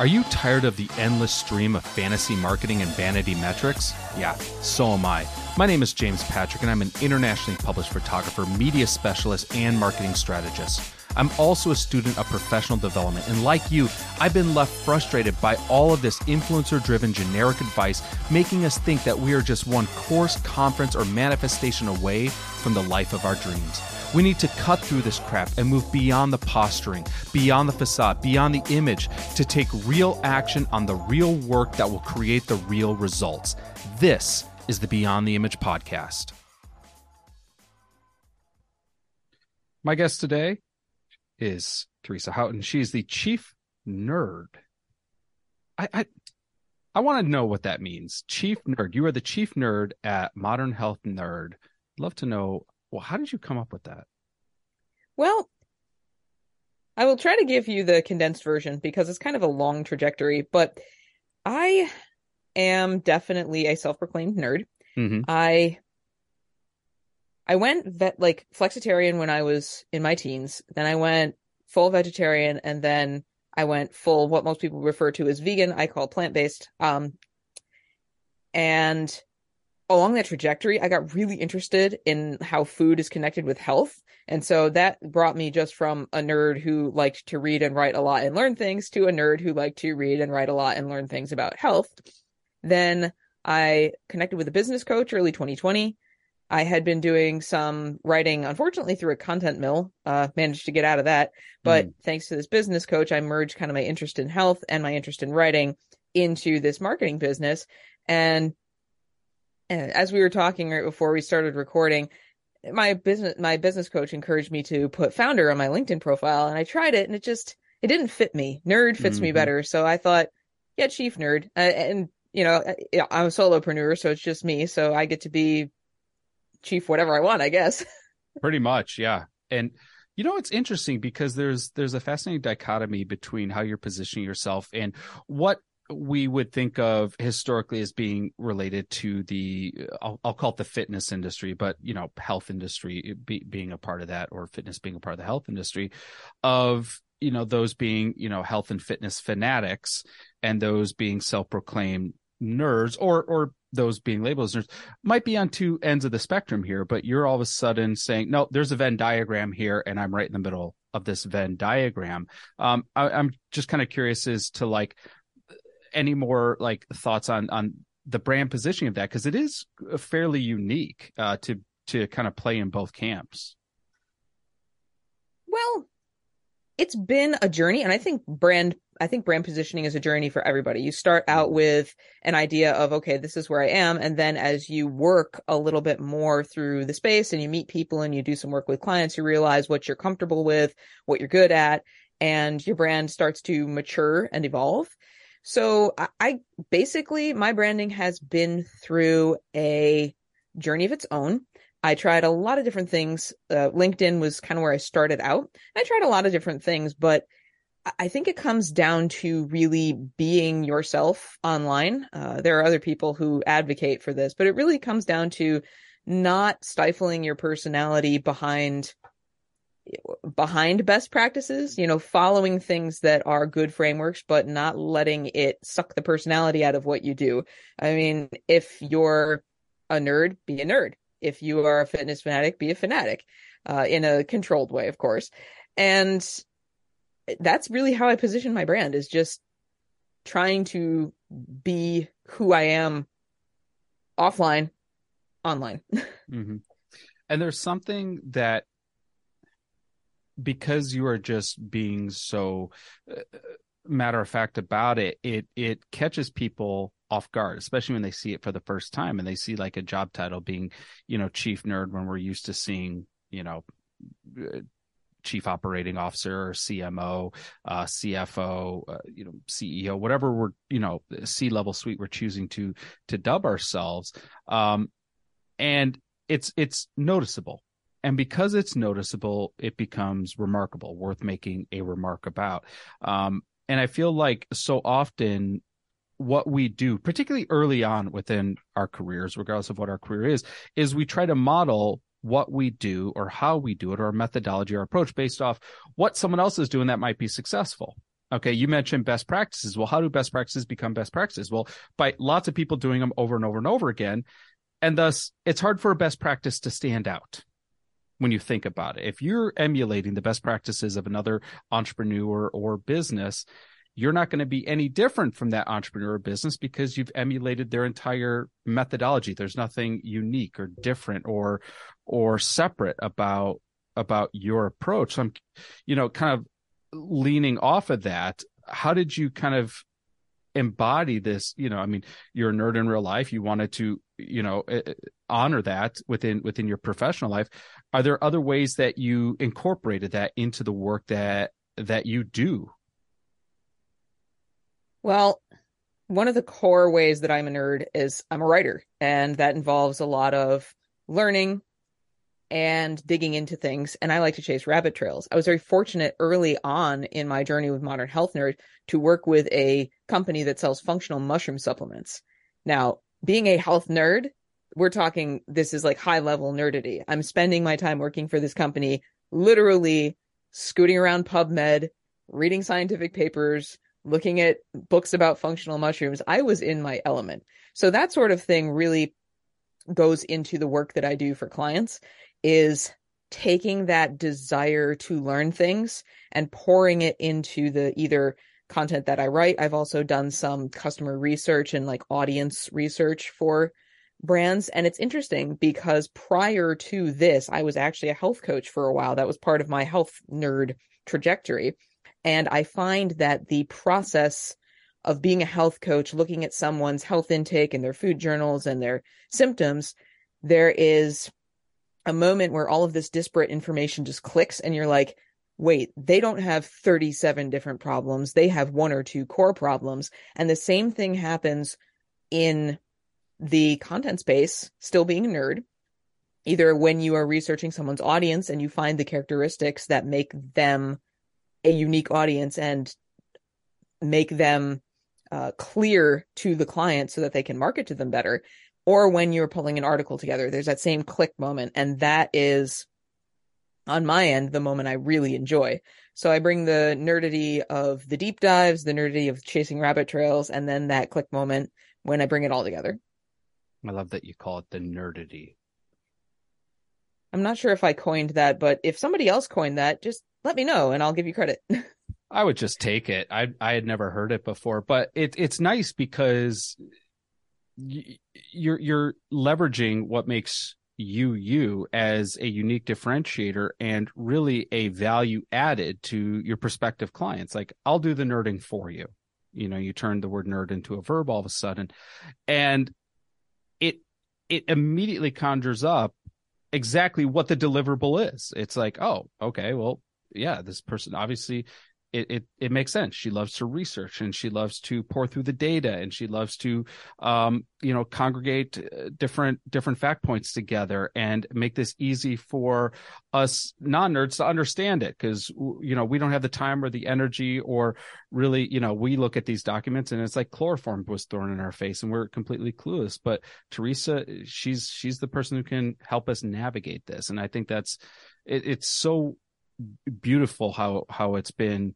Are you tired of the endless stream of fantasy marketing and vanity metrics? Yeah, so am I. My name is James Patrick, and I'm an internationally published photographer, media specialist, and marketing strategist. I'm also a student of professional development, and like you, I've been left frustrated by all of this influencer driven generic advice, making us think that we are just one course, conference, or manifestation away from the life of our dreams. We need to cut through this crap and move beyond the posturing, beyond the facade, beyond the image to take real action on the real work that will create the real results. This is the Beyond the Image podcast. My guest today is Teresa Houghton. She's the chief nerd. I I, I want to know what that means. Chief nerd. You are the chief nerd at Modern Health Nerd. I'd love to know well, how did you come up with that? Well, I will try to give you the condensed version because it's kind of a long trajectory, but I am definitely a self-proclaimed nerd. Mm-hmm. I I went vet like flexitarian when I was in my teens. Then I went full vegetarian, and then I went full what most people refer to as vegan. I call plant based. Um, and along that trajectory, I got really interested in how food is connected with health. And so that brought me just from a nerd who liked to read and write a lot and learn things to a nerd who liked to read and write a lot and learn things about health. Then I connected with a business coach early 2020. I had been doing some writing, unfortunately, through a content mill, uh, managed to get out of that. But mm. thanks to this business coach, I merged kind of my interest in health and my interest in writing into this marketing business. And as we were talking right before we started recording, my business my business coach encouraged me to put founder on my LinkedIn profile, and I tried it, and it just it didn't fit me. Nerd fits mm-hmm. me better, so I thought, yeah, chief nerd, uh, and you know, uh, I'm a solopreneur, so it's just me, so I get to be chief whatever I want, I guess. Pretty much, yeah, and. You know, it's interesting because there's there's a fascinating dichotomy between how you're positioning yourself and what we would think of historically as being related to the I'll, I'll, call it the fitness industry but you know health industry be, being a part of that or fitness being a part of the health industry of you know those being you know health and fitness fanatics and those being self-proclaimed nerds or or those being labeled as nerds. Might be on two ends of the spectrum here but you're all of a sudden saying no there's a venn diagram here and i'm right in the middle of this venn diagram. Um I, i'm just kind of curious as to like any more like thoughts on on the brand positioning of that because it is fairly unique uh, to to kind of play in both camps. Well, it's been a journey, and I think brand I think brand positioning is a journey for everybody. You start out mm-hmm. with an idea of okay, this is where I am, and then as you work a little bit more through the space and you meet people and you do some work with clients, you realize what you're comfortable with, what you're good at, and your brand starts to mature and evolve. So I, I basically my branding has been through a journey of its own. I tried a lot of different things. Uh, LinkedIn was kind of where I started out. I tried a lot of different things, but I think it comes down to really being yourself online. Uh, there are other people who advocate for this, but it really comes down to not stifling your personality behind behind best practices, you know, following things that are good frameworks, but not letting it suck the personality out of what you do. I mean, if you're a nerd, be a nerd. If you are a fitness fanatic, be a fanatic, uh, in a controlled way, of course. And that's really how I position my brand is just trying to be who I am offline, online. mm-hmm. And there's something that because you are just being so uh, matter of fact about it, it it catches people off guard, especially when they see it for the first time and they see like a job title being, you know, chief nerd when we're used to seeing, you know, uh, chief operating officer or CMO, uh, CFO, uh, you know, CEO, whatever we're, you know, C level suite we're choosing to, to dub ourselves. Um, and it's, it's noticeable. And because it's noticeable, it becomes remarkable, worth making a remark about. Um, and I feel like so often what we do, particularly early on within our careers, regardless of what our career is, is we try to model what we do or how we do it or our methodology or approach based off what someone else is doing that might be successful. Okay, you mentioned best practices. Well, how do best practices become best practices? Well, by lots of people doing them over and over and over again. And thus, it's hard for a best practice to stand out when you think about it. If you're emulating the best practices of another entrepreneur or business, you're not going to be any different from that entrepreneur or business because you've emulated their entire methodology. There's nothing unique or different or or separate about about your approach. So I'm, you know, kind of leaning off of that. How did you kind of embody this? You know, I mean, you're a nerd in real life. You wanted to, you know, eh, eh, honor that within within your professional life. Are there other ways that you incorporated that into the work that that you do well, one of the core ways that I'm a nerd is I'm a writer, and that involves a lot of learning and digging into things. And I like to chase rabbit trails. I was very fortunate early on in my journey with Modern Health Nerd to work with a company that sells functional mushroom supplements. Now, being a health nerd, we're talking this is like high level nerdity. I'm spending my time working for this company, literally scooting around PubMed, reading scientific papers, looking at books about functional mushrooms, I was in my element. So that sort of thing really goes into the work that I do for clients is taking that desire to learn things and pouring it into the either content that I write. I've also done some customer research and like audience research for brands. And it's interesting because prior to this, I was actually a health coach for a while. That was part of my health nerd trajectory. And I find that the process of being a health coach, looking at someone's health intake and their food journals and their symptoms, there is a moment where all of this disparate information just clicks and you're like, wait, they don't have 37 different problems. They have one or two core problems. And the same thing happens in the content space, still being a nerd. Either when you are researching someone's audience and you find the characteristics that make them a unique audience and make them uh, clear to the client so that they can market to them better or when you're pulling an article together there's that same click moment and that is on my end the moment i really enjoy so i bring the nerdity of the deep dives the nerdity of chasing rabbit trails and then that click moment when i bring it all together i love that you call it the nerdity i'm not sure if i coined that but if somebody else coined that just let me know and I'll give you credit. I would just take it. I I had never heard it before, but it it's nice because you're you're leveraging what makes you you as a unique differentiator and really a value added to your prospective clients. Like I'll do the nerding for you. You know, you turn the word nerd into a verb all of a sudden, and it it immediately conjures up exactly what the deliverable is. It's like, oh, okay, well, yeah, this person obviously it, it, it makes sense. She loves to research and she loves to pour through the data and she loves to, um, you know, congregate uh, different, different fact points together and make this easy for us non nerds to understand it. Cause, you know, we don't have the time or the energy or really, you know, we look at these documents and it's like chloroform was thrown in our face and we're completely clueless. But Teresa, she's, she's the person who can help us navigate this. And I think that's, it, it's so beautiful how how it's been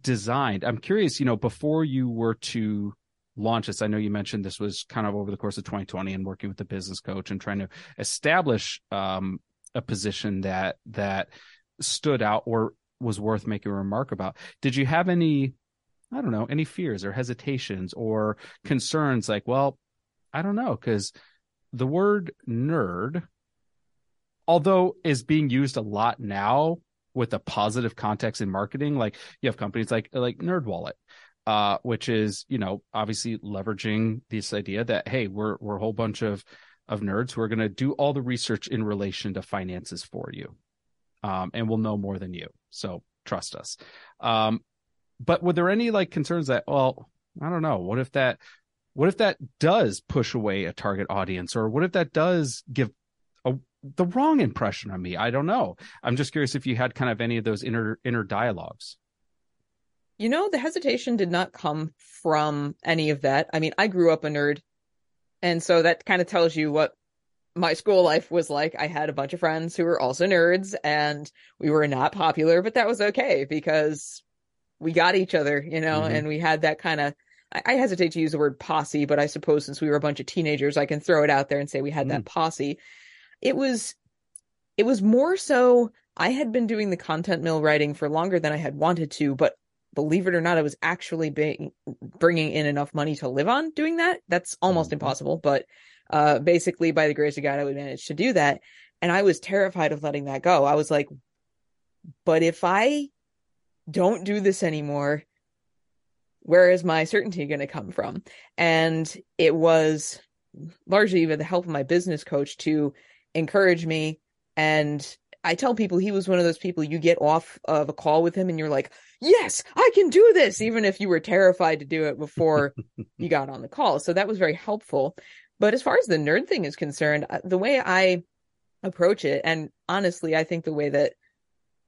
designed. I'm curious, you know, before you were to launch this, I know you mentioned this was kind of over the course of 2020 and working with the business coach and trying to establish um, a position that that stood out or was worth making a remark about. Did you have any, I don't know, any fears or hesitations or concerns like, well, I don't know, because the word nerd although is being used a lot now with a positive context in marketing. Like you have companies like like NerdWallet, uh, which is you know obviously leveraging this idea that hey, we're we're a whole bunch of of nerds who are going to do all the research in relation to finances for you. um, and we'll know more than you. So trust us. Um, but were there any like concerns that, well, I don't know, what if that, what if that does push away a target audience, or what if that does give the wrong impression on me? I don't know. I'm just curious if you had kind of any of those inner inner dialogues. You know, the hesitation did not come from any of that. I mean, I grew up a nerd. And so that kind of tells you what my school life was like. I had a bunch of friends who were also nerds and we were not popular, but that was okay because we got each other, you know, mm-hmm. and we had that kind of I hesitate to use the word posse, but I suppose since we were a bunch of teenagers, I can throw it out there and say we had mm. that posse. It was, it was more so I had been doing the content mill writing for longer than I had wanted to, but believe it or not, I was actually being, bringing in enough money to live on doing that. That's almost mm-hmm. impossible, but uh, basically, by the grace of God, I would manage to do that. And I was terrified of letting that go. I was like, but if I don't do this anymore, where is my certainty going to come from? And it was largely with the help of my business coach to encourage me and I tell people he was one of those people you get off of a call with him and you're like, yes, I can do this, even if you were terrified to do it before you got on the call. So that was very helpful. But as far as the nerd thing is concerned, uh, the way I approach it, and honestly, I think the way that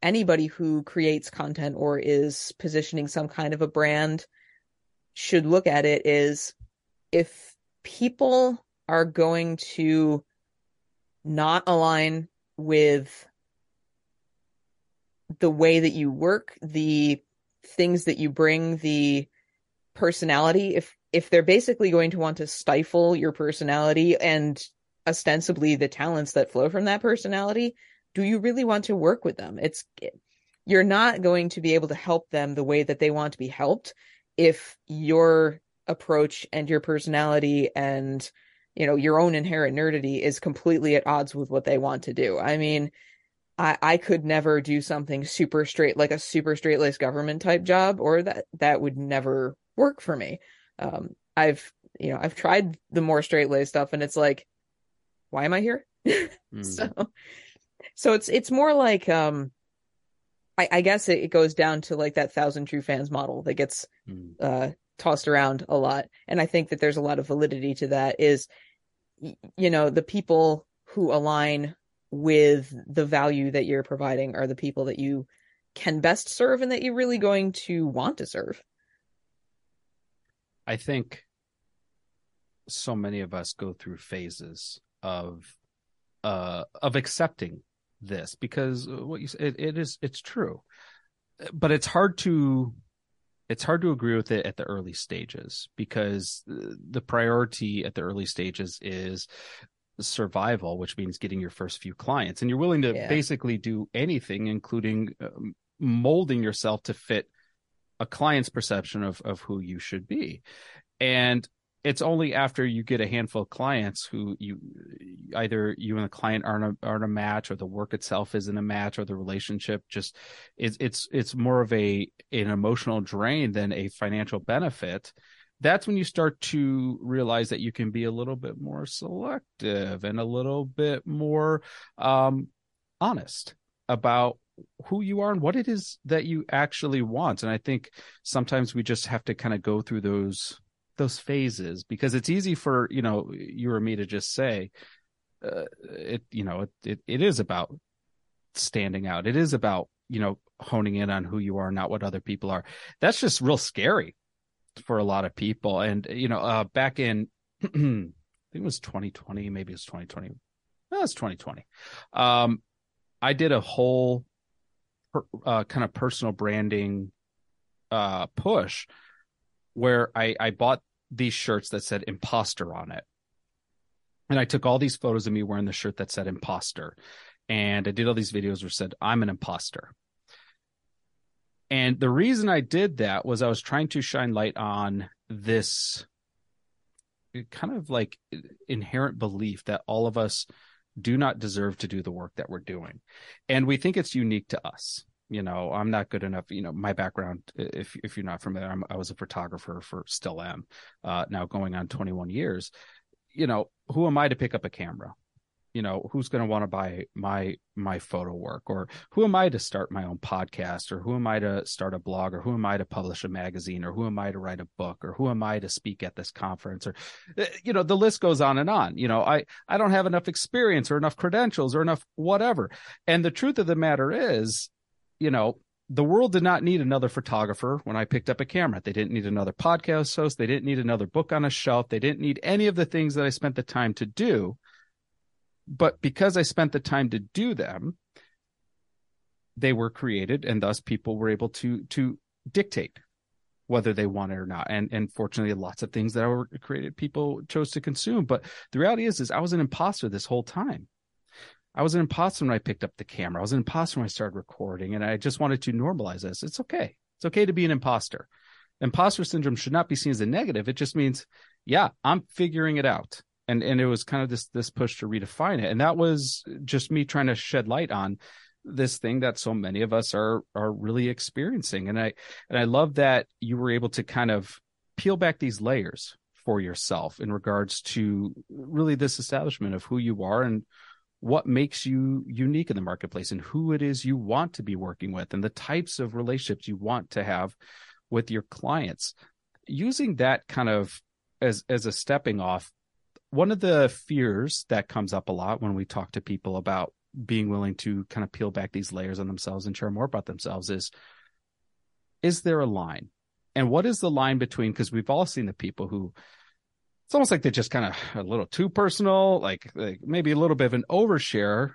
anybody who creates content or is positioning some kind of a brand should look at it is if people are going to not align with the way that you work, the things that you bring, the personality, if if they're basically going to want to stifle your personality and ostensibly the talents that flow from that personality, do you really want to work with them? It's you're not going to be able to help them the way that they want to be helped if your approach and your personality and you know your own inherent nerdity is completely at odds with what they want to do. I mean, I, I could never do something super straight, like a super straight laced government type job, or that that would never work for me. Um, I've you know I've tried the more straight laced stuff, and it's like, why am I here? mm. So, so it's it's more like um, I, I guess it, it, goes down to like that thousand true fans model that gets mm. uh tossed around a lot, and I think that there's a lot of validity to that. Is you know the people who align with the value that you're providing are the people that you can best serve and that you're really going to want to serve. I think so many of us go through phases of uh of accepting this because what you it, it is it's true but it's hard to it's hard to agree with it at the early stages because the priority at the early stages is survival, which means getting your first few clients. And you're willing to yeah. basically do anything, including um, molding yourself to fit a client's perception of, of who you should be. And it's only after you get a handful of clients who you either you and the client aren't a, aren't a match or the work itself isn't a match or the relationship just it's it's it's more of a an emotional drain than a financial benefit. That's when you start to realize that you can be a little bit more selective and a little bit more um, honest about who you are and what it is that you actually want. And i think sometimes we just have to kind of go through those those phases because it's easy for you know you or me to just say uh, it you know it, it it is about standing out it is about you know honing in on who you are not what other people are that's just real scary for a lot of people. And you know, uh, back in I think it was 2020, maybe it was 2020. No, it's 2020. Um, I did a whole per, uh, kind of personal branding uh, push where I, I bought these shirts that said imposter on it. And I took all these photos of me wearing the shirt that said imposter. And I did all these videos where said, I'm an imposter. And the reason I did that was I was trying to shine light on this kind of like inherent belief that all of us do not deserve to do the work that we're doing. And we think it's unique to us. You know, I'm not good enough. You know, my background, if if you're not familiar, I'm, i was a photographer for still am, uh, now going on 21 years. You know, who am I to pick up a camera? you know who's going to want to buy my my photo work? Or who am i to start my own podcast? Or who am i to start a blog? Or who am i to publish a magazine? Or who am i to write a book? Or who am i to speak at this conference? Or eh, you know the list goes on and on. You know i i don't have enough experience or enough credentials or enough whatever. And the truth of the matter is you know the world did not need another photographer when I picked up a camera. They didn't need another podcast host. They didn't need another book on a shelf. They didn't need any of the things that I spent the time to do but because I spent the time to do them, they were created and thus people were able to to dictate whether they want it or not. And and fortunately lots of things that were created people chose to consume. But the reality is is I was an imposter this whole time. I was an imposter when I picked up the camera. I was an imposter when I started recording and I just wanted to normalize this. It's okay. It's okay to be an imposter. Imposter syndrome should not be seen as a negative. It just means, yeah, I'm figuring it out and and it was kind of this this push to redefine it and that was just me trying to shed light on this thing that so many of us are are really experiencing and i and i love that you were able to kind of peel back these layers for yourself in regards to really this establishment of who you are and what makes you unique in the marketplace and who it is you want to be working with and the types of relationships you want to have with your clients. Using that kind of as as a stepping off one of the fears that comes up a lot when we talk to people about being willing to kind of peel back these layers on themselves and share more about themselves is is there a line? And what is the line between because we've all seen the people who it's almost like they're just kind of a little too personal like, like maybe a little bit of an overshare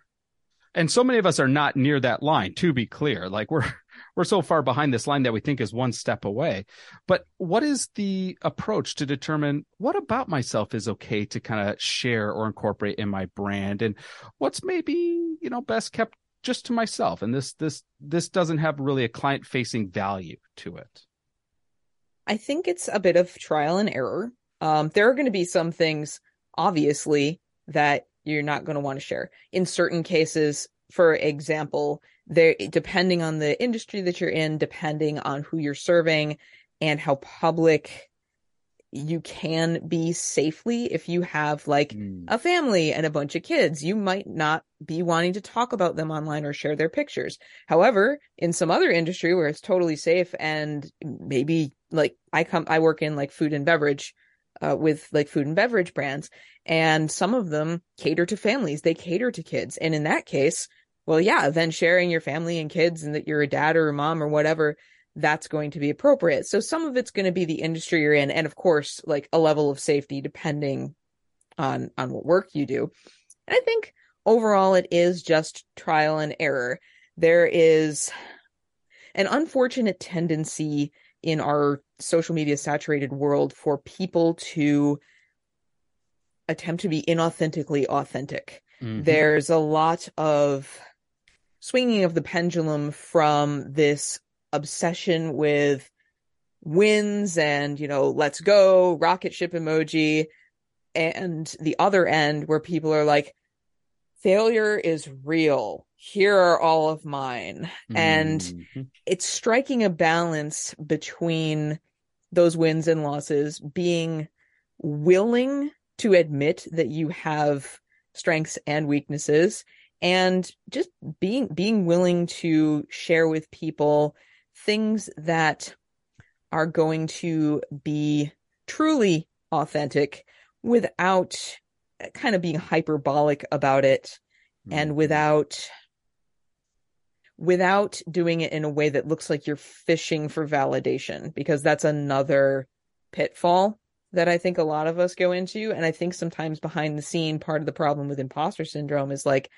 and so many of us are not near that line to be clear like we're we're so far behind this line that we think is one step away. But what is the approach to determine what about myself is okay to kind of share or incorporate in my brand and what's maybe, you know, best kept just to myself and this this this doesn't have really a client facing value to it. I think it's a bit of trial and error. Um, there are going to be some things obviously that you're not going to want to share. In certain cases, for example, there depending on the industry that you're in, depending on who you're serving and how public you can be safely if you have like mm. a family and a bunch of kids you might not be wanting to talk about them online or share their pictures however in some other industry where it's totally safe and maybe like i come i work in like food and beverage uh, with like food and beverage brands and some of them cater to families they cater to kids and in that case well, yeah, then sharing your family and kids and that you're a dad or a mom or whatever, that's going to be appropriate. So some of it's going to be the industry you're in. And of course, like a level of safety depending on, on what work you do. And I think overall it is just trial and error. There is an unfortunate tendency in our social media saturated world for people to attempt to be inauthentically authentic. Mm-hmm. There's a lot of swinging of the pendulum from this obsession with wins and, you know, let's go, rocket ship emoji, and the other end where people are like, failure is real. Here are all of mine. Mm-hmm. And it's striking a balance between those wins and losses, being willing to admit that you have strengths and weaknesses and just being being willing to share with people things that are going to be truly authentic without kind of being hyperbolic about it mm-hmm. and without without doing it in a way that looks like you're fishing for validation because that's another pitfall that I think a lot of us go into and I think sometimes behind the scene part of the problem with imposter syndrome is like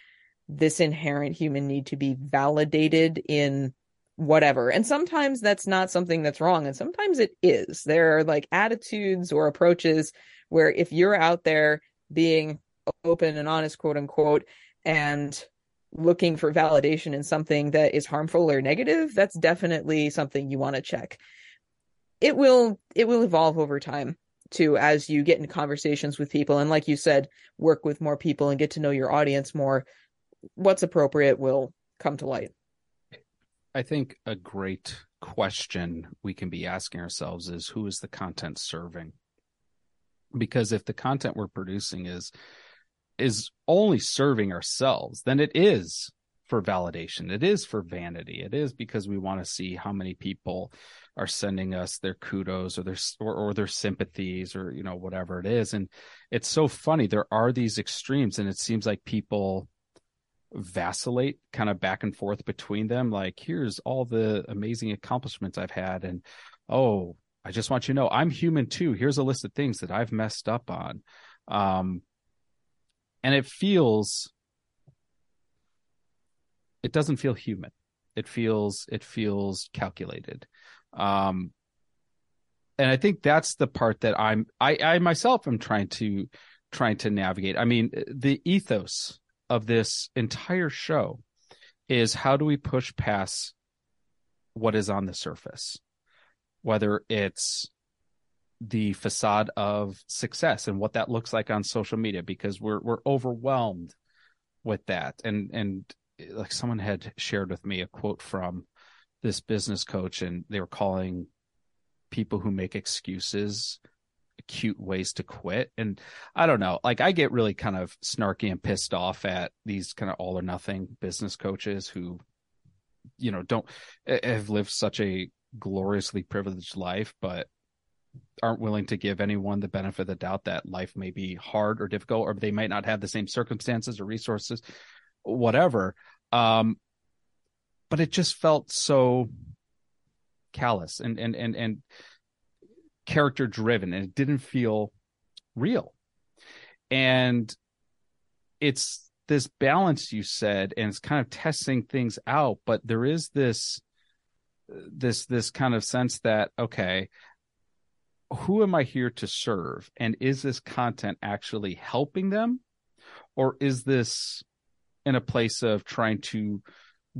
this inherent human need to be validated in whatever. And sometimes that's not something that's wrong. And sometimes it is. There are like attitudes or approaches where if you're out there being open and honest, quote unquote, and looking for validation in something that is harmful or negative, that's definitely something you want to check. It will, it will evolve over time too as you get into conversations with people. And like you said, work with more people and get to know your audience more what's appropriate will come to light. I think a great question we can be asking ourselves is who is the content serving? Because if the content we're producing is is only serving ourselves, then it is for validation. It is for vanity. It is because we want to see how many people are sending us their kudos or their or, or their sympathies or you know whatever it is. And it's so funny. There are these extremes, and it seems like people vacillate kind of back and forth between them. Like, here's all the amazing accomplishments I've had, and oh, I just want you to know I'm human too. Here's a list of things that I've messed up on. Um, and it feels it doesn't feel human. It feels it feels calculated. Um, and I think that's the part that I'm I, I myself am trying to trying to navigate. I mean, the ethos of this entire show is how do we push past what is on the surface, whether it's the facade of success and what that looks like on social media, because we're we're overwhelmed with that, and and like someone had shared with me a quote from this business coach, and they were calling people who make excuses cute ways to quit. And I don't know, like I get really kind of snarky and pissed off at these kind of all or nothing business coaches who, you know, don't eh, have lived such a gloriously privileged life, but aren't willing to give anyone the benefit of the doubt that life may be hard or difficult, or they might not have the same circumstances or resources, whatever. Um, but it just felt so callous and and and and character driven and it didn't feel real. And it's this balance you said, and it's kind of testing things out, but there is this this this kind of sense that okay who am i here to serve? And is this content actually helping them? Or is this in a place of trying to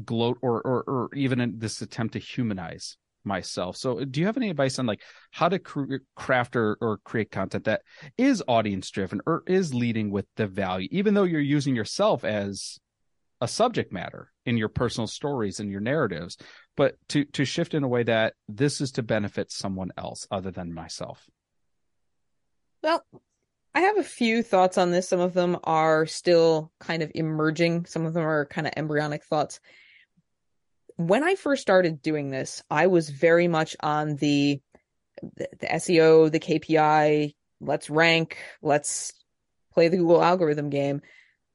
gloat or or, or even in this attempt to humanize myself. So, do you have any advice on like how to cr- craft or, or create content that is audience driven or is leading with the value, even though you're using yourself as a subject matter in your personal stories and your narratives, but to to shift in a way that this is to benefit someone else other than myself? Well, I have a few thoughts on this. Some of them are still kind of emerging. Some of them are kind of embryonic thoughts when I first started doing this, I was very much on the, the, the SEO, the KPI, let's rank, let's play the Google algorithm game.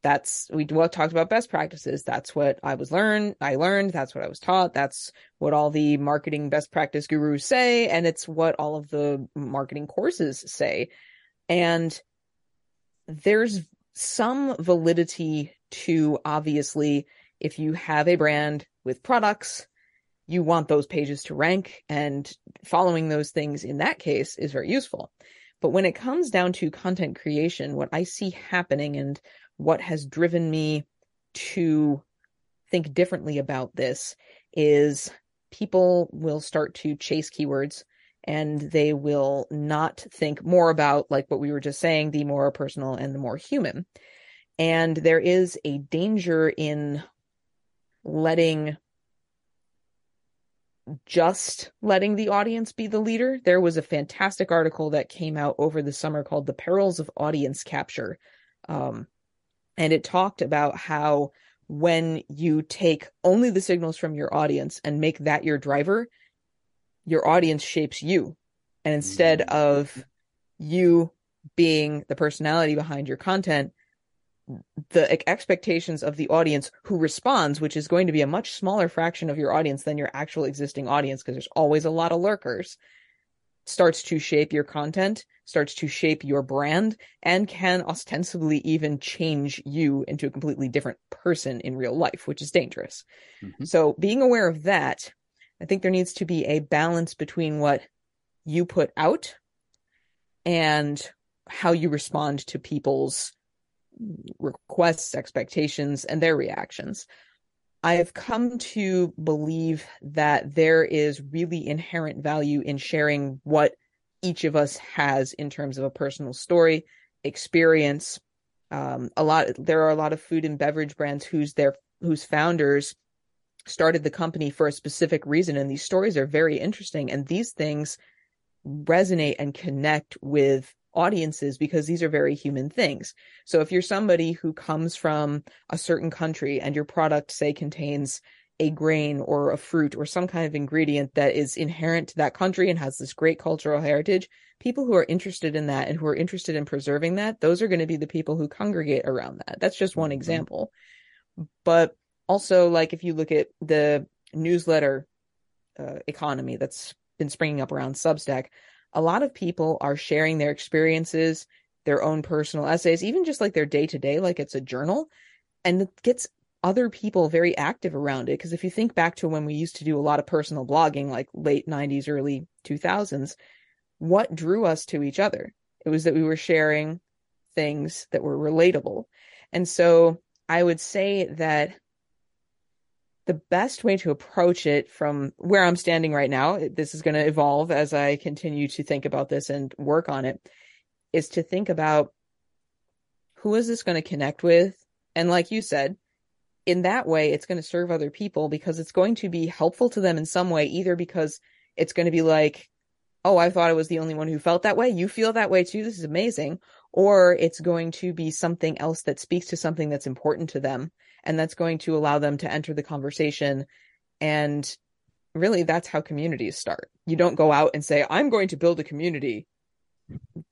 That's we talked about best practices. That's what I was learned. I learned. That's what I was taught. That's what all the marketing best practice gurus say, and it's what all of the marketing courses say. And there's some validity to obviously if you have a brand with products, you want those pages to rank and following those things in that case is very useful. But when it comes down to content creation, what I see happening and what has driven me to think differently about this is people will start to chase keywords and they will not think more about like what we were just saying the more personal and the more human and there is a danger in letting just letting the audience be the leader. There was a fantastic article that came out over the summer called The Perils of Audience Capture. Um, and it talked about how when you take only the signals from your audience and make that your driver, your audience shapes you. And instead mm-hmm. of you being the personality behind your content, the expectations of the audience who responds, which is going to be a much smaller fraction of your audience than your actual existing audience, because there's always a lot of lurkers, starts to shape your content, starts to shape your brand, and can ostensibly even change you into a completely different person in real life, which is dangerous. Mm-hmm. So being aware of that, I think there needs to be a balance between what you put out and how you respond to people's requests, expectations, and their reactions. I have come to believe that there is really inherent value in sharing what each of us has in terms of a personal story, experience. Um, a lot, there are a lot of food and beverage brands whose their whose founders started the company for a specific reason, and these stories are very interesting. And these things resonate and connect with audiences because these are very human things. So if you're somebody who comes from a certain country and your product say contains a grain or a fruit or some kind of ingredient that is inherent to that country and has this great cultural heritage, people who are interested in that and who are interested in preserving that, those are going to be the people who congregate around that. That's just one mm-hmm. example. But also, like if you look at the newsletter uh, economy that's been springing up around Substack, a lot of people are sharing their experiences, their own personal essays, even just like their day to day, like it's a journal. And it gets other people very active around it. Because if you think back to when we used to do a lot of personal blogging, like late 90s, early 2000s, what drew us to each other? It was that we were sharing things that were relatable. And so I would say that the best way to approach it from where I'm standing right now, this is going to evolve as I continue to think about this and work on it, is to think about who is this going to connect with? And like you said, in that way, it's going to serve other people because it's going to be helpful to them in some way, either because it's going to be like, oh, I thought I was the only one who felt that way. You feel that way too. This is amazing. Or it's going to be something else that speaks to something that's important to them. And that's going to allow them to enter the conversation. And really, that's how communities start. You don't go out and say, I'm going to build a community.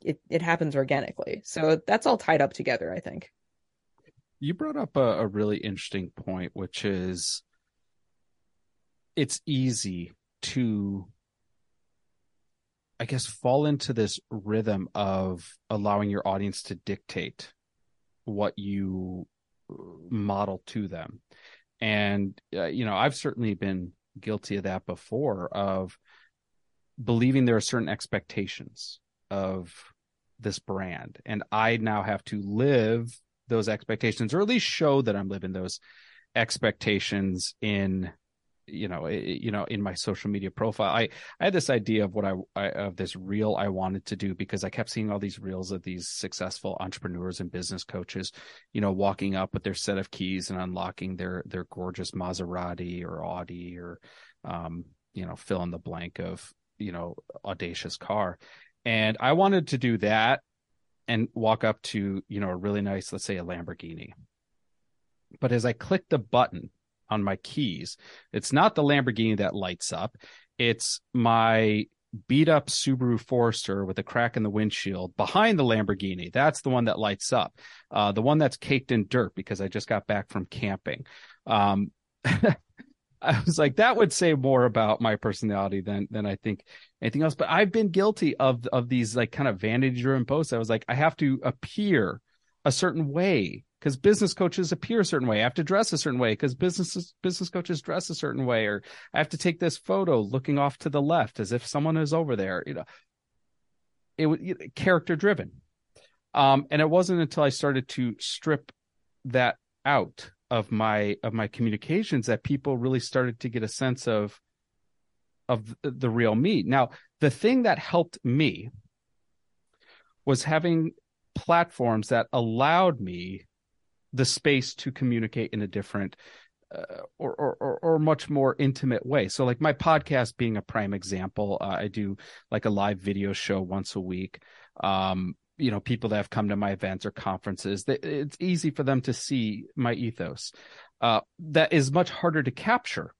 It, it happens organically. So that's all tied up together, I think you brought up a, a really interesting point, which is it's easy to I guess fall into this rhythm of allowing your audience to dictate what you uh, model to them. And uh, you know, I've certainly been guilty of that before of believing there are certain expectations of this brand and I now have to live those expectations or at least show that I'm living those expectations in you know you know in my social media profile. I i had this idea of what I, I, of this reel i wanted to do because i kept seeing all these reels of these successful entrepreneurs and business coaches you know walking up with their set of keys and unlocking their their gorgeous maserati or audi or um you know fill in the blank of you know audacious car. And i wanted to do that and walk up to, you know, a really nice, let's say a Lamborghini. But as I click the button on my keys, it's not the Lamborghini that lights up. It's my beat up Subaru Forester with a crack in the windshield behind the Lamborghini. That's the one that lights up. Uh, the one that's caked in dirt because I just got back from camping. Um, I was like, that would say more about my personality than than I think anything else. But I've been guilty of of these like kind of vanity driven posts. I was like, I have to appear a certain way because business coaches appear a certain way. I have to dress a certain way because business business coaches dress a certain way, or I have to take this photo looking off to the left as if someone is over there. You know, it was character driven. Um, and it wasn't until I started to strip that out of my of my communications that people really started to get a sense of of the real me. Now, the thing that helped me was having platforms that allowed me the space to communicate in a different uh, or, or, or much more intimate way. So, like my podcast being a prime example, uh, I do like a live video show once a week. Um, you know people that have come to my events or conferences that it's easy for them to see my ethos uh, that is much harder to capture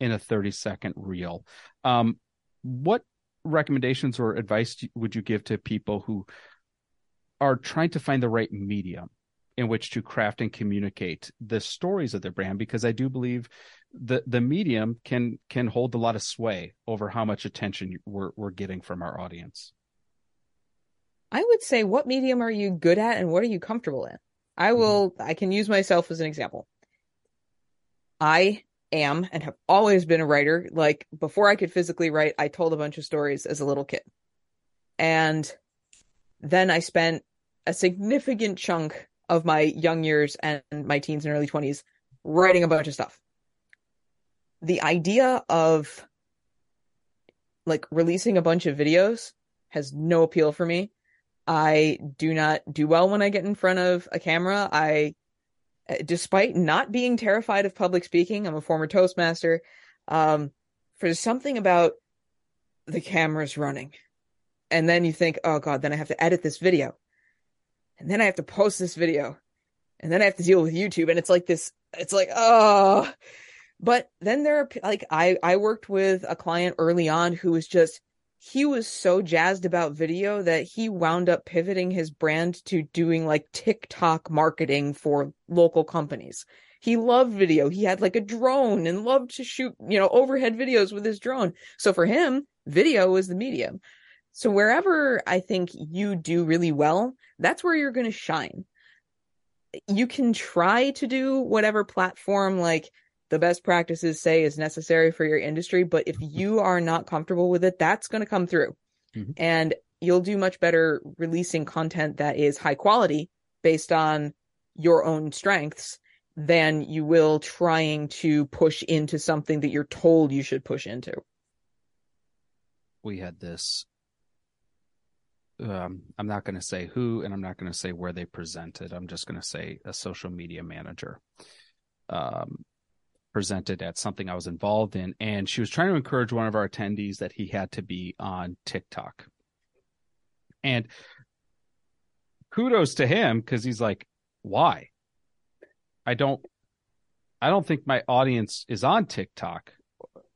in a 30 second reel. Um, what recommendations or advice would you give to people who are trying to find the right medium in which to craft and communicate the stories of their brand? Because i do believe the the medium can can hold a lot of sway over how much attention we're, we're getting from our audience I would say, what medium are you good at and what are you comfortable in? I mm-hmm. will. I can use myself as an example. I am and have always been a writer. Like before I could physically write, I told a bunch of stories as a little kid. And then I spent a significant chunk of my young years and my teens and early 20s writing a bunch of stuff. The idea of like releasing a bunch of videos has no appeal for me I do not do well when I get in front of a camera. I, despite not being terrified of public speaking, I'm a former Toastmaster. Um, for something about the cameras running And then you think, oh God, then I have to edit this video. And then I have to post this video. And then I have to deal with YouTube. And it's like this, it's like, oh. But then there are like I I worked with a client early on who was just he was so jazzed about video that he wound up pivoting his brand to doing like TikTok marketing for local companies. He loved video. He had like a drone and loved to shoot, you know, overhead videos with his drone. So for him, video was the medium. So wherever I think you do really well, that's where you're going to shine. You can try to do whatever platform like the best practices say is necessary for your industry. But if you are not comfortable with it, that's going to come through. Mm-hmm. And you'll do much better releasing content that is high quality based on your own strengths than you will trying to push into something that you're told you should push into. We had this. Um, I'm not going to say who, and I'm not going to say where they presented. I'm just going to say a social media manager. Um, presented at something I was involved in, and she was trying to encourage one of our attendees that he had to be on TikTok. And kudos to him because he's like, why? I don't I don't think my audience is on TikTok.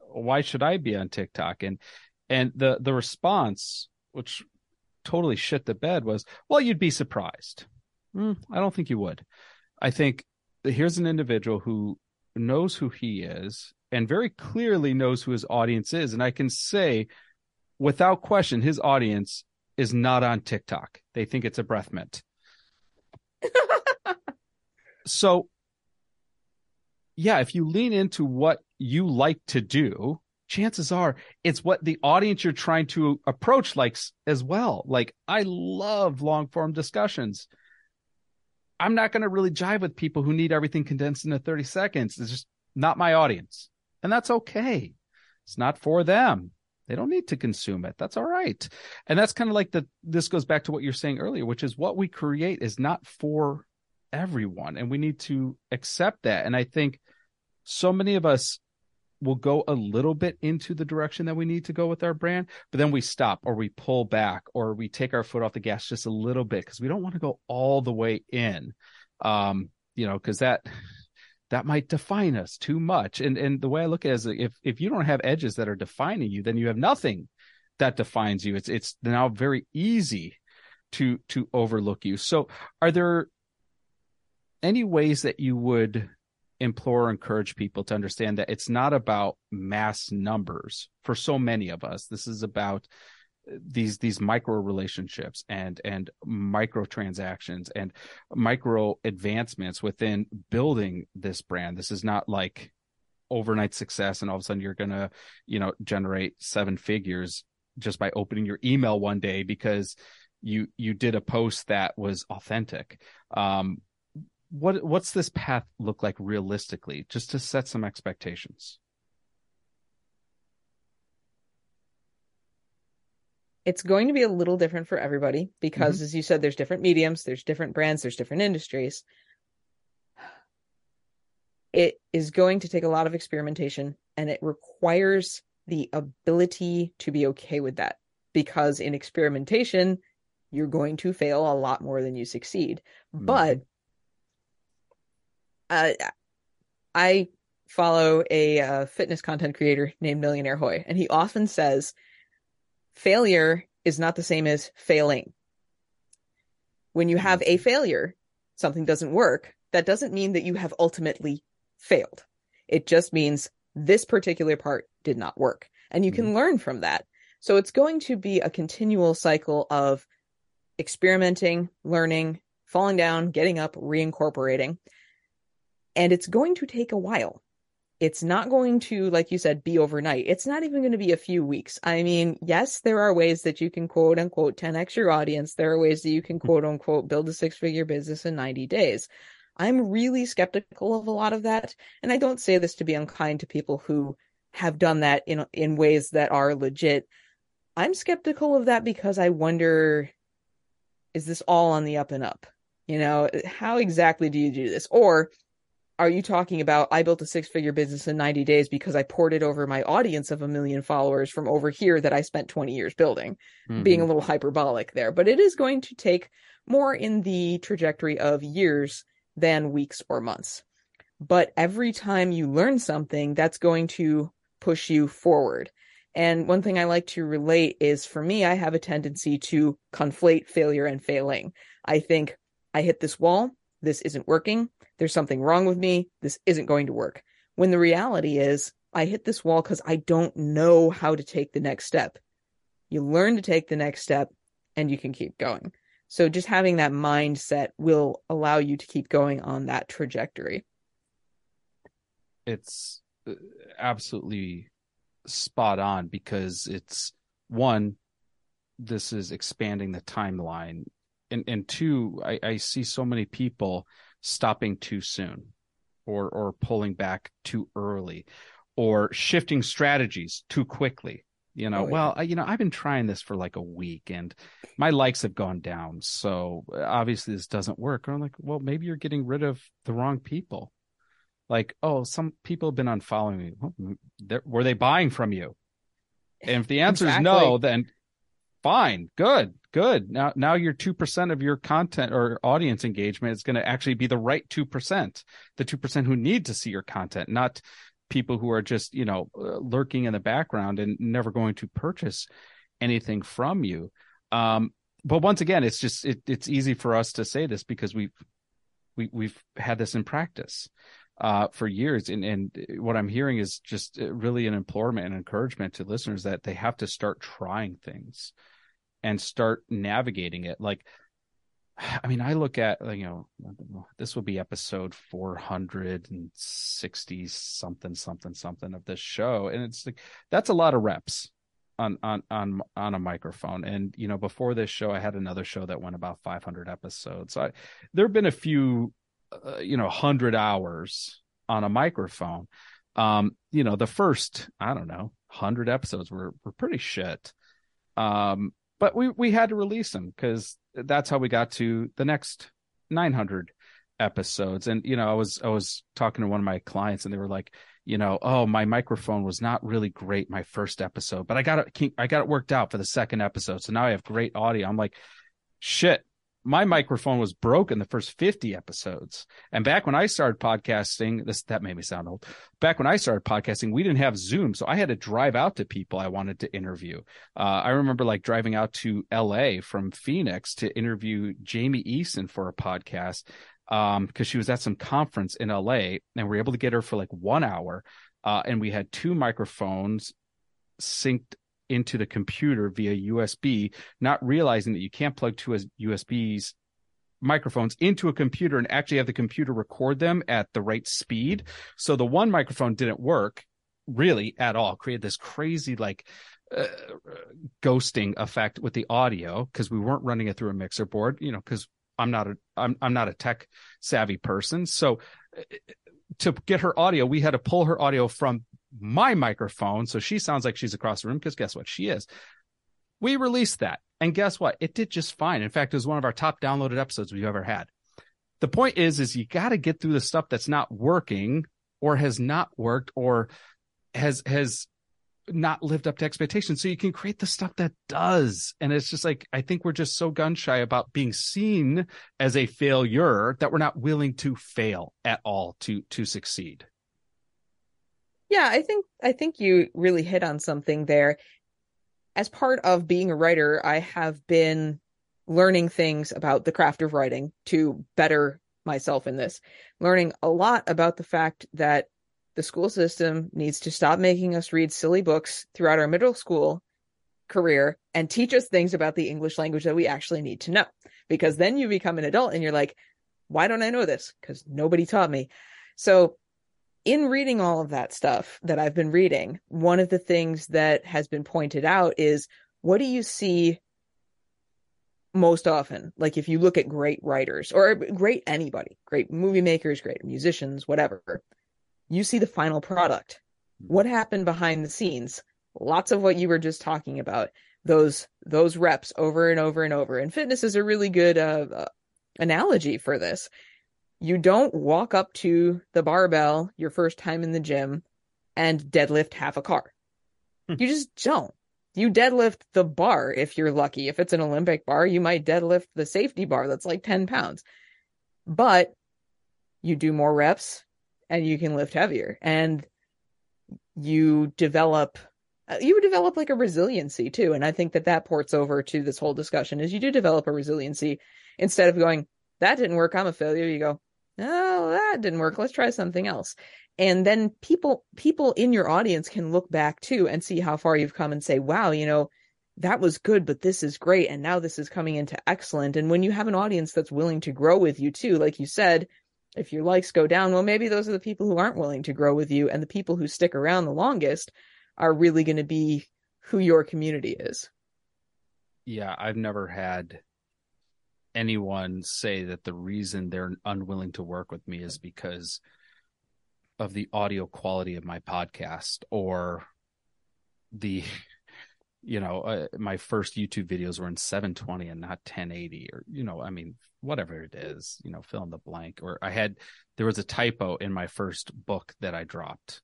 Why should I be on TikTok? And and the the response, which totally shit the bed, was, well, you'd be surprised. Mm, I don't think you would. I think here's an individual who knows who he is and very clearly knows who his audience is. And I can say without question, his audience is not on TikTok. They think it's a breath mint. so, yeah, if you lean into what you like to do, chances are it's what the audience you're trying to approach likes as well. Like, I love long form discussions. I'm not going to really jive with people who need everything condensed into 30 seconds. It's just not my audience. And that's okay. It's not for them. They don't need to consume it. That's all right. And that's kind of like the, this goes back to what you're saying earlier, which is what we create is not for everyone. And we need to accept that. And I think so many of us will go a little bit into the direction that we need to go with our brand, but then we stop or we pull back or we take our foot off the gas just a little bit because we don't want to go all the way in. Um, you know, because that that might define us too much. And and the way I look at it is if if you don't have edges that are defining you, then you have nothing that defines you. It's it's now very easy to to overlook you. So are there any ways that you would implore encourage people to understand that it's not about mass numbers for so many of us. This is about uh, these these micro relationships and and micro transactions and micro advancements within building this brand. This is not like overnight success and all of a sudden you're gonna you know generate seven figures just by opening your email one day because you you did a post that was authentic. Um what what's this path look like realistically just to set some expectations it's going to be a little different for everybody because mm-hmm. as you said there's different mediums there's different brands there's different industries it is going to take a lot of experimentation and it requires the ability to be okay with that because in experimentation you're going to fail a lot more than you succeed mm-hmm. but uh, I follow a uh, fitness content creator named Millionaire Hoy, and he often says failure is not the same as failing. When you have a failure, something doesn't work, that doesn't mean that you have ultimately failed. It just means this particular part did not work. And you can mm-hmm. learn from that. So it's going to be a continual cycle of experimenting, learning, falling down, getting up, reincorporating and it's going to take a while. It's not going to, like you said, be overnight. It's not even going to be a few weeks. I mean, yes, there are ways that you can quote unquote 10x your audience. There are ways that you can quote unquote build a six figure business in 90 days. I'm really skeptical of a lot of that. And I don't say this to be unkind to people who have done that in, in ways that are legit. I'm skeptical of that because I wonder, is this all on the up and up? You know, how exactly do you do this? Or are you talking about I built a six figure business in 90 days because I poured it over my audience of a million followers from over here that I spent 20 years building? Mm-hmm. Being a little hyperbolic there, but it is going to take more in the trajectory of years than weeks or months. But every time you learn something, that's going to push you forward. And one thing I like to relate is for me, I have a tendency to conflate failure and failing. I think I hit this wall. This isn't working. There's something wrong with me. This isn't going to work. When the reality is, I hit this wall because I don't know how to take the next step. You learn to take the next step and you can keep going. So just having that mindset will allow you to keep going on that trajectory. It's uh, absolutely spot on because it's one, this is expanding the timeline. And and two, I, I see so many people stopping too soon or or pulling back too early or shifting strategies too quickly. You know oh, yeah. well I, you know i've been trying this for like a week and my likes have gone down. So obviously this doesn't work. And i'm like well maybe you're getting rid of the wrong people. Like oh some people have been unfollowing me. Well, were they buying from you? And if the answer exactly. is no then fine. Good. Good. Now now your 2% of your content or audience engagement is going to actually be the right 2% the 2% who need to see your content not people who are just you know uh, lurking in the background and never going to purchase anything from you. Um but once again it's just it, it's easy for us to say this because we've we, we've had this in practice uh, for years. And, and what I'm hearing is just uh, really an implorement and encouragement to listeners that they have to start trying things and start navigating it. Like, I mean, I look at, you know, this will be episode 460 something, something, something of this show. And it's like, that's a lot of reps on, on, on, on a microphone. And, you know, before this show, I had another show that went about 500 episodes. So I, there have been a few, uh, you know, hundred hours on a microphone. Um, you know, the first, I don't know, hundred episodes were, were pretty shit. Um, but we we had to release them because that's how we got to the next 900 episodes. And you know i was i was talking to one of my clients and they were like you know oh my microphone was not really great my first episode but i got it i got it worked out for the second episode so now i have great audio. I'm like shit my microphone was broken the first 50 episodes. And back when I started podcasting, this that made me sound old. Back when I started podcasting, we didn't have Zoom, so I had to drive out to people I wanted to interview. Uh, I remember like driving out to LA from Phoenix to interview Jamie Easton for a podcast um because she was at some conference in LA and we were able to get her for like 1 hour. Uh, and we had two microphones synced into the computer via USB, not realizing that you can't plug two USBs microphones into a computer and actually have the computer record them at the right speed. So the one microphone didn't work really at all, created this crazy like uh, ghosting effect with the audio because we weren't running it through a mixer board, you know, because I'm not a I'm I'm not a tech savvy person. So uh, to get her audio, we had to pull her audio from my microphone. So she sounds like she's across the room because guess what? She is. We released that. And guess what? It did just fine. In fact, it was one of our top downloaded episodes we've ever had. The point is, is you got to get through the stuff that's not working or has not worked or has, has not lived up to expectations. So you can create the stuff that does. And it's just like, I think we're just so gun shy about being seen as a failure that we're not willing to fail at all to, to succeed. Yeah, I think I think you really hit on something there. As part of being a writer, I have been learning things about the craft of writing to better myself in this. Learning a lot about the fact that the school system needs to stop making us read silly books throughout our middle school career and teach us things about the English language that we actually need to know. Because then you become an adult and you're like, why don't I know this? Because nobody taught me. So in reading all of that stuff that I've been reading, one of the things that has been pointed out is what do you see most often? Like if you look at great writers or great anybody, great movie makers, great musicians, whatever, you see the final product. What happened behind the scenes? Lots of what you were just talking about. Those those reps over and over and over. And fitness is a really good uh, uh, analogy for this You don't walk up to the barbell your first time in the gym and deadlift half a car. Hmm. You just don't. You deadlift the bar if you're lucky. If it's an Olympic bar, you might deadlift the safety bar that's like 10 pounds. But you do more reps and you can lift heavier and you develop uh, you develop like a resiliency too and i think that that ports over to this whole discussion is you do develop a resiliency instead of going that didn't work i'm a failure you go oh that didn't work. Let's try something else. And then people people in your audience can look back too and see how far you've come and say wow you know that was good but this is great and now this is coming into excellent. And when you have an audience that's willing to grow with you too like you said if your likes go down well maybe those are the people who aren't willing to grow with you and the people who stick around the longest are really going to be who your community is. Yeah, I've never had anyone say that the reason they're unwilling to work with me is because of the audio quality of my podcast or the you know uh, my first youtube videos were in 720 and not 1080 or you know i mean whatever it is you know fill in the blank. Or i had there was a typo in my first book that i dropped.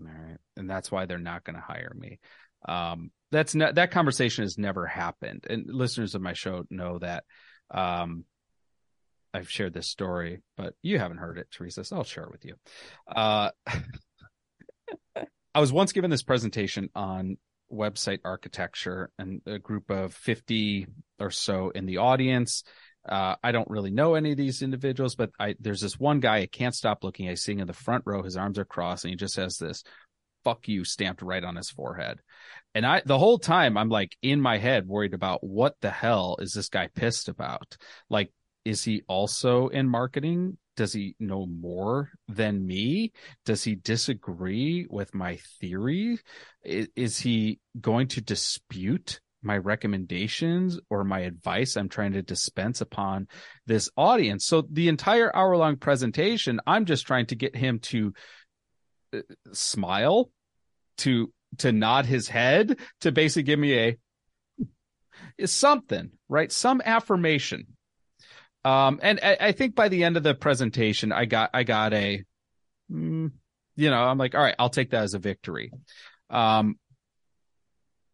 All right and that's why they're not going to hire me. Um that's not that conversation has never happened. And listeners of my show know that um i've shared this story but you haven't heard it teresa so i'll share it with you uh i was once given this presentation on website architecture and a group of 50 or so in the audience uh, I don't really know any of these individuals, but I, there's this one guy I can't stop looking. I see him in the front row. His arms are crossed, and he just has this "fuck you" stamped right on his forehead. And I, the whole time, I'm like in my head, worried about what the hell is this guy pissed about? Like, is he also in marketing? Does he know more than me? Does he disagree with my theory? Is, is he going to dispute my recommendations or my advice I'm trying to dispense upon this audience. So the entire hour long presentation, I'm just trying to get him to uh, smile, to to nod his head, to basically give me a is something, right? Some affirmation. Um, and I, I, think by the end of the presentation, I got I got a, mm, you know, I'm like, all right, I'll take that as a victory. Um,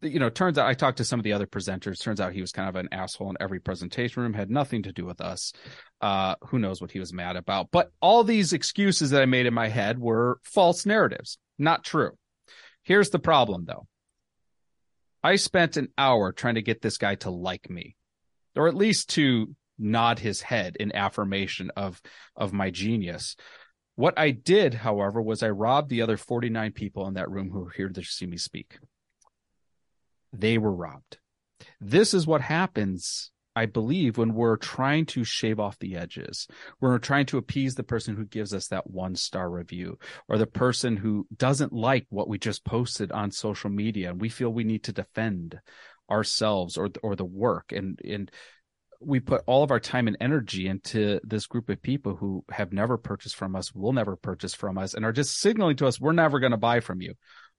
you know, turns out I talked to some of the other presenters. Turns out he was kind of an asshole in every presentation room, had nothing to do with us. Uh, who knows what he was mad about? But all these excuses that I made in my head were false narratives, not true. Here's the problem though. I spent an hour trying to get this guy to like me, or at least to nod his head in affirmation of, of my genius. What I did, however, was I robbed the other 49 people in that room who were here to see me speak they were robbed. This is what happens, I believe, when we're trying to shave off the edges. When we're trying to appease the person who gives us that one star review or the person who doesn't like what we just posted on social media and we feel we need to defend ourselves or or the work and and we put all of our time and energy into this group of people who have never purchased from us, will never purchase from us, and are just signaling to us, we're never going to buy from you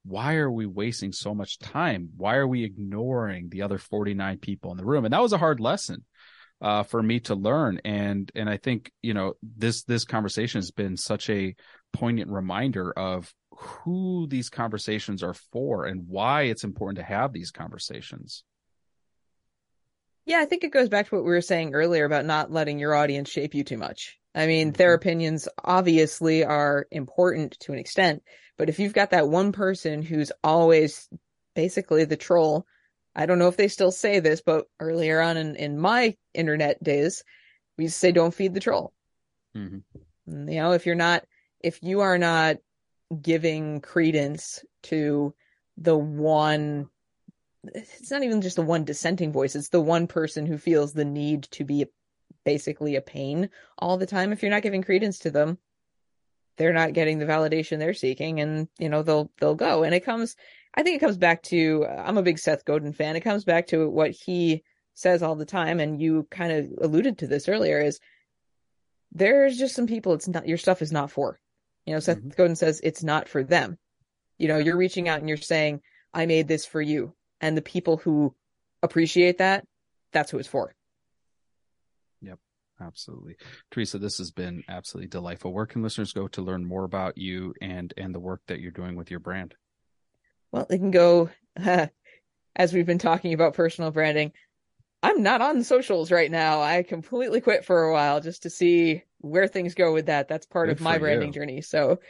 why are we wasting so much time? Why are we ignoring the other 49 people in the room? And that was a hard lesson uh, for me to learn. And and I think you know this this conversation has been such a poignant reminder of who these conversations are for and why it's important to have these conversations. Yeah, I think it goes back to what we were saying earlier about not letting your audience shape you too much. I mean, their mm-hmm. opinions obviously are important to an extent, but if you've got that one person who's always basically the troll, I don't know if they still say this, but earlier on in, in my internet days, we used to say, don't feed the troll. Mm-hmm. You know, if you're not, if you are not giving credence to the one, it's not even just the one dissenting voice, it's the one person who feels the need to be basically a pain all the time. If you're not giving credence to them, they're not getting the validation they're seeking and you know they'll they'll go. And it comes i think it comes back to i'm a big seth godin fan. It comes back to what he says all the time. And you kind of alluded to this earlier is there's just some people it's not your stuff is not for. You know seth mm-hmm. godin says it's not for them. You know you're reaching out and you're saying i made this for you. And the people who appreciate that that's who it's for absolutely. Teresa, this has been absolutely delightful. Where can listeners go to learn more about you and and the work that you're doing with your brand? Well, they can go as we've been talking about personal branding. I'm not on socials right now. I completely quit for a while just to see where things go with that. That's part Good of my branding you. journey. So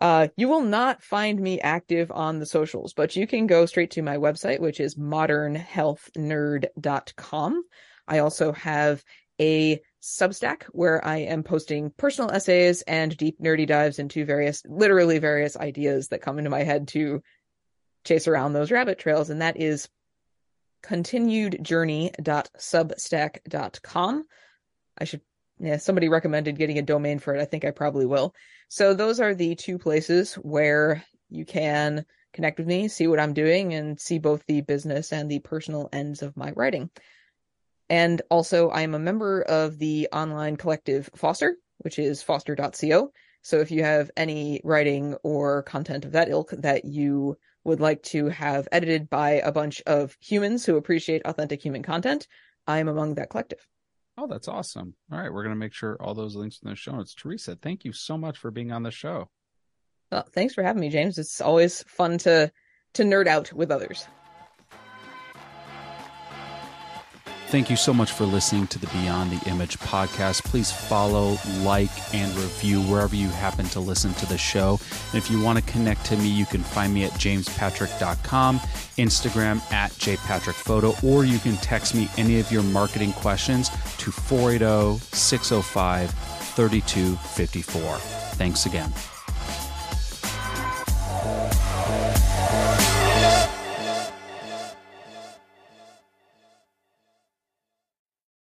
uh, you will not find me active on the socials, but you can go straight to my website, which is modernhealthnerd.com. I also have a Substack where I am posting personal essays and deep nerdy dives into various, literally various ideas that come into my head to chase around those rabbit trails. And that is continuedjourney.substack.com. I should, yeah, somebody recommended getting a domain for it. I think I probably will. So those are the two places where you can connect with me, see what I'm doing, and see both the business and the personal ends of my writing. And also, I am a member of the online collective Foster, which is foster.co. So if you have any writing or content of that ilk that you would like to have edited by a bunch of humans who appreciate authentic human content, I'm among that collective. Oh, that's awesome. All right. We're going to make sure all those links in the show notes. Teresa, thank you so much for being on the show. Well, thanks for having me, James. It's always fun to to nerd out with others. Thank you so much for listening to the Beyond the Image podcast. Please follow, like, and review wherever you happen to listen to the show. And if you want to connect to me, you can find me at jamespatrick.com, Instagram at jpatrickphoto, or you can text me any of your marketing questions to 480 605 3254. Thanks again.